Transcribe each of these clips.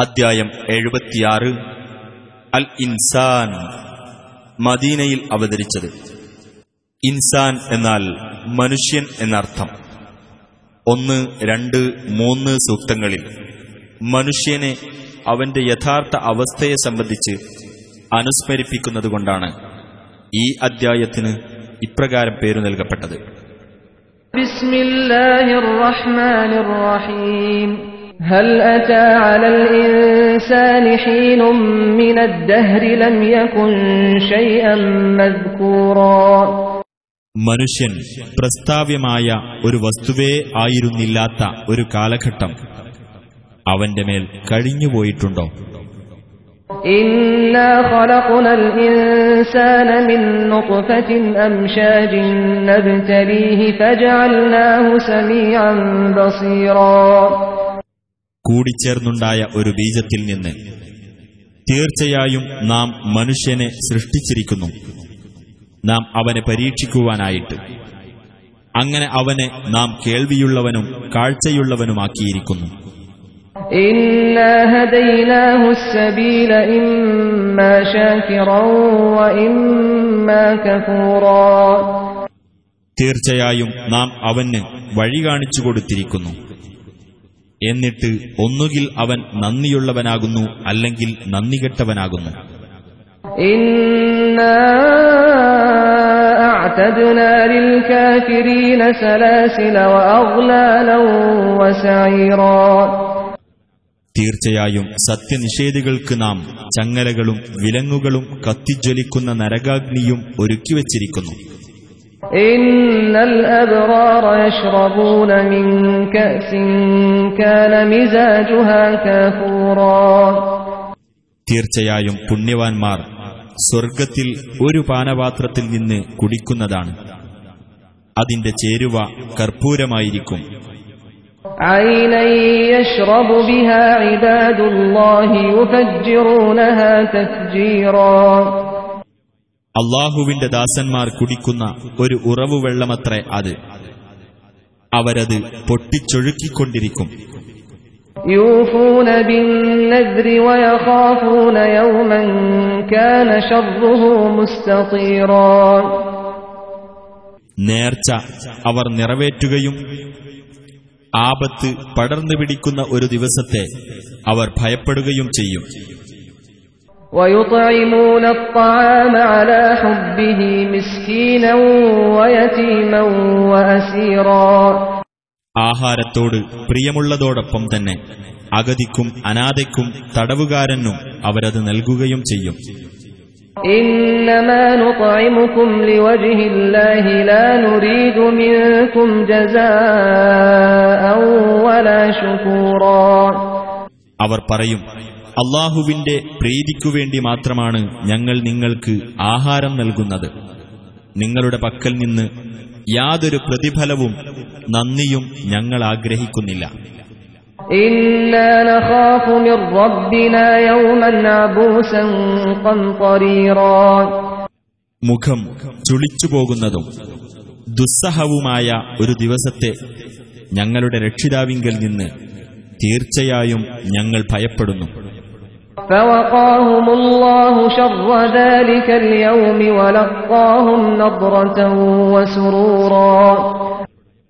അധ്യായം എഴുപത്തിയാറ്. അൽ ഇൻസാൻ മദീനയിൽ അവതരിച്ചത്. ഇൻസാൻ എന്നാൽ മനുഷ്യൻ എന്നർത്ഥം. ഒന്ന് രണ്ട് മൂന്ന് സൂക്തങ്ങളിൽ മനുഷ്യനെ അവന്റെ യഥാർത്ഥ അവസ്ഥയെ സംബന്ധിച്ച് അനുസ്മരിപ്പിക്കുന്നതുകൊണ്ടാണ് ഈ അദ്ധ്യായത്തിന് ഇപ്രകാരം പേരു നൽകപ്പെട്ടത്. ബിസ്മില്ലാഹിർ റഹ്മാനിർ റഹീം. هل أتى على الإنسان حين من الدهر لم يكن شيئا مذكورا മനുഷ്യൻ പ്രസ്താവ്യമായ ഒരു വസ്തുവേ ആയിരുന്നില്ലാത്ത ഒരു കാലഘട്ടം അവന്റെ മേൽ കഴിഞ്ഞുപോയിട്ടുണ്ടോ إنا കൂടിച്ചേർന്നുണ്ടായ ഒരു ബീജത്തിൽ നിന്ന് തീർച്ചയായും നാം മനുഷ്യനെ സൃഷ്ടിച്ചിരിക്കുന്നു. നാം അവനെ പരീക്ഷിക്കുവാനായിട്ട്. അങ്ങനെ അവനെ നാം കേൾവിയുള്ളവനും കാഴ്ചയുള്ളവനുമാക്കിയിരിക്കുന്നു. തീർച്ചയായും നാം അവന് വഴി കാണിച്ചു കൊടുത്തിരിക്കുന്നു. എന്നിട്ട് ഒന്നുകിൽ അവൻ നന്ദിയുള്ളവനാകുന്നു അല്ലെങ്കിൽ നന്ദികെട്ടവനാകുന്നു. തീർച്ചയായും സത്യനിഷേധികൾക്ക് നാം ചങ്ങലകളും വിലങ്ങുകളും കത്തിജ്വലിക്കുന്ന നരകാഗ്നിയും ഒരുക്കിവച്ചിരിക്കുന്നു. إن الأبرار يشربون من كأس كان مزاجها كافورا തീർച്ചയായും പുണ്യവാൻമാർ സ്വർഗത്തിൽ ഒരു പാനപാത്രത്തിൽ നിന്ന് കുടിക്കുന്നതാണ് അതിന്റെ ചേരുവ കർപ്പൂരമായിരിക്കും عينا അള്ളാഹുവിന്റെ ദാസന്മാർ കുടിക്കുന്ന ഒരു ഉറവുവെള്ളമത്രേ അത്. അവരത് പൊട്ടിച്ചൊഴുക്കിക്കൊണ്ടിരിക്കും. നേർച്ച അവർ നിറവേറ്റുകയും ആപത്ത് പടർന്നു പിടിക്കുന്ന ഒരു ദിവസത്തെ അവർ ഭയപ്പെടുകയും ചെയ്യും. ويطعمون الطعام على حبه مسكينا ويتيما وأسيرا ആഹാരത്തോട് പ്രിയമുള്ളതോടൊപ്പം തന്നെ അഗതിക്കും അനാഥയ്ക്കും തടവുകാരനും അവരത് നൽകുകയും ചെയ്യും إنما نطعمكم لوجه الله لا نريد منكم جزاء ولا شكورا അവർ പറയും അള്ളാഹുവിന്റെ പ്രീതിക്കുവേണ്ടി മാത്രമാണ് ഞങ്ങൾ നിങ്ങൾക്ക് ആഹാരം നൽകുന്നത്. നിങ്ങളുടെ പക്കൽ നിന്ന് യാതൊരു പ്രതിഫലവും നന്ദിയും ഞങ്ങൾ ആഗ്രഹിക്കുന്നില്ല. മുഖം ചുളിച്ചു പോകുന്നതും ദുസ്സഹവുമായ ഒരു ദിവസത്തെ ഞങ്ങളുടെ രക്ഷിതാവിങ്കൽ നിന്ന് തീർച്ചയായും ഞങ്ങൾ ഭയപ്പെടുന്നു. فوقاهم الله شر ذلك اليوم ولقاهم نضرة وسرورا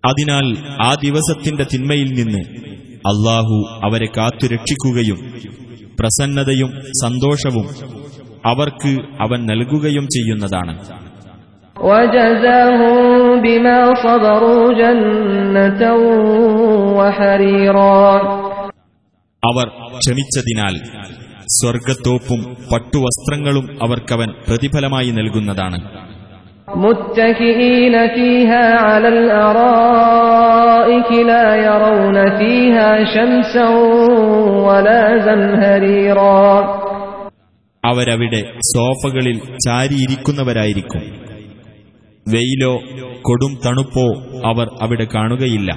അതിനാൽ ആ ദിവസത്തിന്റെ തിന്മയിൽ നിന്ന് അള്ളാഹു അവരെ കാത്തുരക്ഷിക്കുകയും പ്രസന്നതയും സന്തോഷവും അവർക്ക് അവൻ നൽകുകയും ചെയ്യുന്നതാണ് وجزاهم بما صبروا جنة وحريرا അവർ ക്ഷമിച്ചതിനാൽ സ്വർഗത്തോപ്പും പട്ടുവസ്ത്രങ്ങളും അവർക്കവൻ പ്രതിഫലമായി നൽകുന്നതാണ് متكئين فيها على الأرائك لا يرون فيها شمسا ولا زمهريرا അവരവിടെ സോഫകളിൽ ചാരിയിരിക്കുന്നവരായിരിക്കും വെയിലോ കൊടും തണുപ്പോ അവർ അവിടെ കാണുകയില്ല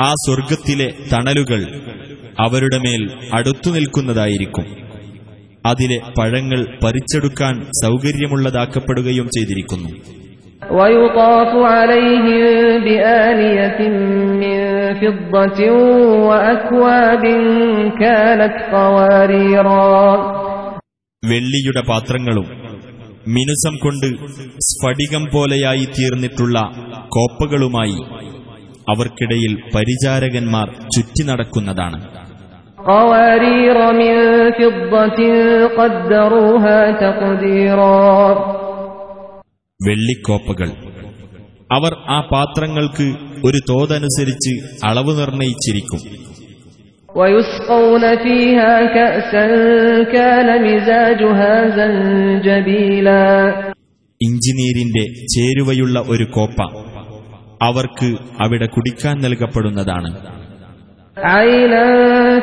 ആ സ്വർഗത്തിലെ തണലുകൾ അവരുടെ മേൽ അടുത്തു നിൽക്കുന്നതായിരിക്കും. അതിലെ പഴങ്ങൾ പറിച്ചെടുക്കാൻ സൗകര്യമുള്ളതാക്കപ്പെടുകയും ചെയ്തിരിക്കുന്നു. വെള്ളിയുടെ പാത്രങ്ങളും മിനുസം കൊണ്ട് സ്ഫടികം പോലെയായി തീർന്നിട്ടുള്ള കോപ്പകളുമായി അവർക്കിടയിൽ പരിചാരകന്മാർ ചുറ്റി നടക്കുന്നതാണ്. വെള്ളിക്കോപ്പകൾ. അവർ ആ പാത്രങ്ങൾക്ക് ഒരു തോതനുസരിച്ച് അളവ് നിർണയിച്ചിരിക്കും. ويسقون فيها كأسا كان مزاجها زنجبيلا ഇഞ്ചിനീരിന്റെ ചേരുവയുള്ള ഒരു കോപ്പ അവർക്ക് അവിടെ കുടിക്കാൻ നൽകപ്പെടുന്നതാണ് عينا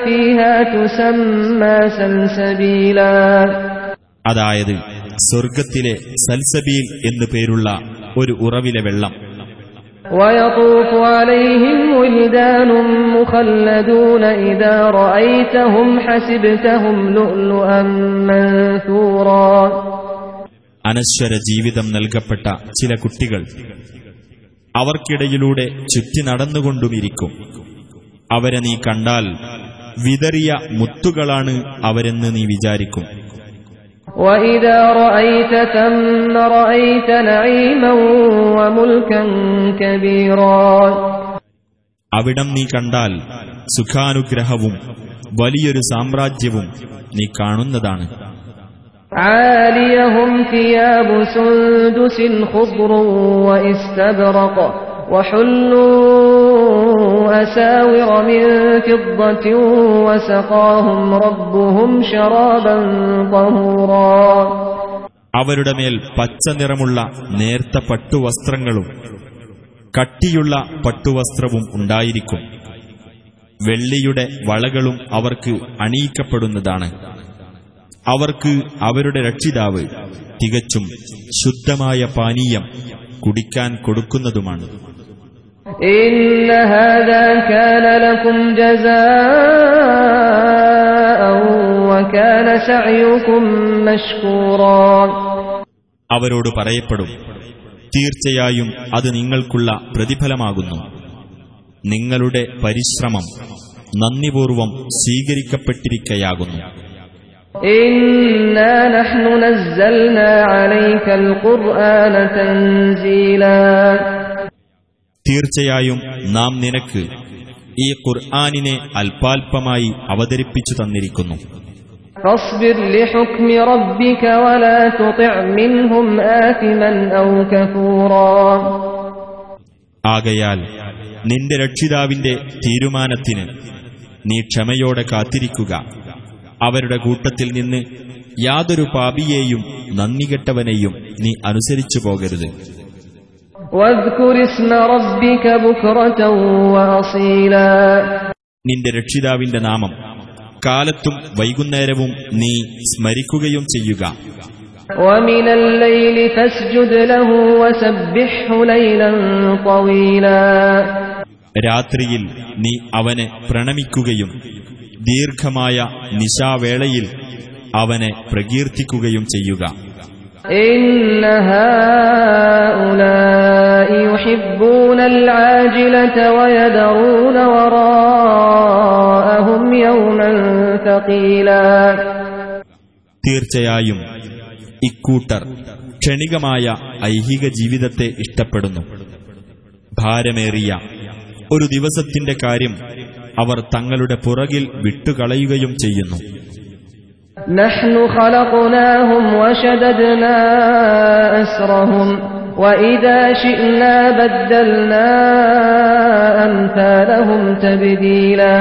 فيها تسمى سلسبيلا അതായത് സ്വർഗത്തിലെ സൽസബീൽ എന്നു പേരുള്ള ഒരു ഉറവിലെ വെള്ളം ويطوف عليهم ولدان مخلدون إذا رأيتهم حسبتهم لؤلؤا منثورا അനശ്വര ജീവിതം നൽകപ്പെട്ട ചില കുട്ടികൾ അവർക്കിടയിലൂടെ ചുറ്റി നടന്നുകൊണ്ടുമിരിക്കും അവരെ നീ കണ്ടാൽ വിതറിയ മുത്തുകളാണ് അവരെന്ന് നീ വിചാരിക്കും وإذا رأيت ثم رأيت نعيما وملكا كبيرا അവിടം നീ കണ്ടാൽ സുഖാനുഗ്രഹവും വലിയൊരു സാമ്രാജ്യവും നീ കാണുന്നതാണ് عاليهم ثياب سندس خضر واستبرق وحلوا أساور من فضة وسقاهم ربهم شرابا طهورا അവരുടെ മേൽ പച്ച നിറമുള്ള നേർത്ത പട്ടുവസ്ത്രങ്ങളും കട്ടിയുള്ള പട്ടുവസ്ത്രവും ഉണ്ടായിരിക്കും വെള്ളിയുടെ വളകളും അവർക്ക് അണിയിക്കപ്പെടുന്നതാണ് അവർക്ക് അവരുടെ രക്ഷിതാവ് തികച്ചും ശുദ്ധമായ പാനീയം കുടിക്കാൻ കൊടുക്കുന്നതുമാണ് إن هذا كان لكم جزاء وكان سعيكم مشكورا അവരോട് പറയപ്പെടും തീർച്ചയായും അത് നിങ്ങൾക്കുള്ള പ്രതിഫലമാകുന്നു നിങ്ങളുടെ പരിശ്രമം നന്ദിപൂർവം സ്വീകരിക്കപ്പെട്ടിരിക്കയാകുന്നു إنا نحن نزلنا عليك القرآن تنزيلا തീർച്ചയായും നാം നിനക്ക് ഈ ഖുർആാനിനെ അൽപാൽപമായി അവതരിപ്പിച്ചു തന്നിരിക്കുന്നു. ആകയാൽ നിന്റെ രക്ഷിതാവിന്റെ തീരുമാനത്തിന് നീ ക്ഷമയോടെ കാത്തിരിക്കുക. അവരുടെ കൂട്ടത്തിൽ നിന്ന് യാതൊരു പാപിയെയും നന്ദികെട്ടവനെയും നീ അനുസരിച്ചു പോകരുത്. നിന്റെ രക്ഷിതാവിന്റെ നാമം കാലത്തും വൈകുന്നേരവും നീ സ്മരിക്കുകയും ചെയ്യുക. രാത്രിയിൽ നീ അവനെ പ്രണമിക്കുകയും ദീർഘമായ നിശാവേളയിൽ അവനെ പ്രകീർത്തിക്കുകയും ചെയ്യുക. إن هؤلاء يحبون العاجلة ويذرون وراءهم يوما ثقيلا തീർച്ചയായും ഇക്കൂട്ടർ ക്ഷണികമായ ഐഹിക ജീവിതത്തെ ഇഷ്ടപ്പെടുന്നു ഭാരമേറിയ ഒരു ദിവസത്തിന്റെ കാര്യം അവർ തങ്ങളുടെ പുറകിൽ വിട്ടുകളയുകയും ചെയ്യുന്നു نحن خلقناهم وشددنا أسرهم وإذا شئنا بدلنا أمثالهم تبديلا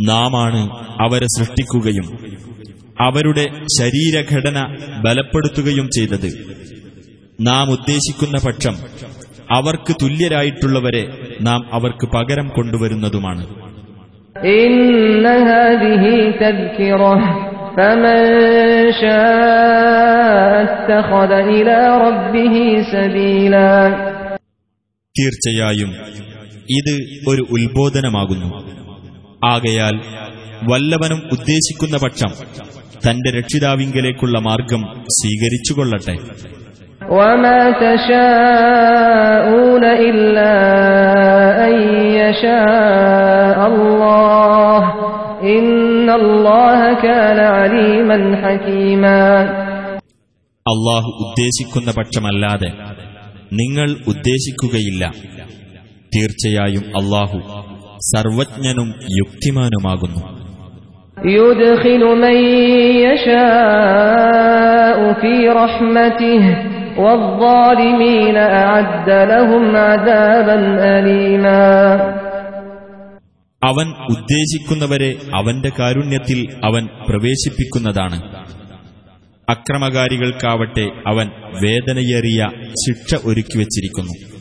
നാമാണ് അവരെ സൃഷ്ടിക്കുകയും അവരുടെ ശരീരഘടന ബലപ്പെടുത്തുകയും ചെയ്തത് നാം ഉദ്ദേശിക്കുന്ന പക്ഷം അവർക്ക് തുല്യരായിട്ടുള്ളവരെ നാം അവർക്ക് പകരം കൊണ്ടുവരുന്നതുമാണ് إن هذه تذكرة فمن شاء اتخذ إلى ربه سبيلا തീർച്ചയായും ഇത് ഒരു ഉത്ബോധനമാകുന്നു ആകയാൽ വല്ലവനും ഉദ്ദേശിക്കുന്ന പക്ഷം തന്റെ രക്ഷിതാവിങ്കലേക്കുള്ള മാർഗം സ്വീകരിച്ചുകൊള്ളട്ടെ وما تشاءون إلا أن يشاء الله إن الله كان عليما حكيما അള്ളാഹു ഉദ്ദേശിക്കുന്ന പക്ഷമല്ലാതെ നിങ്ങൾ ഉദ്ദേശിക്കുകയില്ല തീർച്ചയായും അള്ളാഹു സർവജ്ഞനും യുക്തിമാനുമാകുന്നു يدخل من يشاء في رحمته അവൻ ഉദ്ദേശിക്കുന്നവരെ അവന്റെ കാരുണ്യത്തിൽ അവൻ പ്രവേശിപ്പിക്കുന്നതാണ്. അക്രമകാരികൾക്കാവട്ടെ അവൻ വേദനയേറിയ ശിക്ഷ ഒരുക്കിവച്ചിരിക്കുന്നു.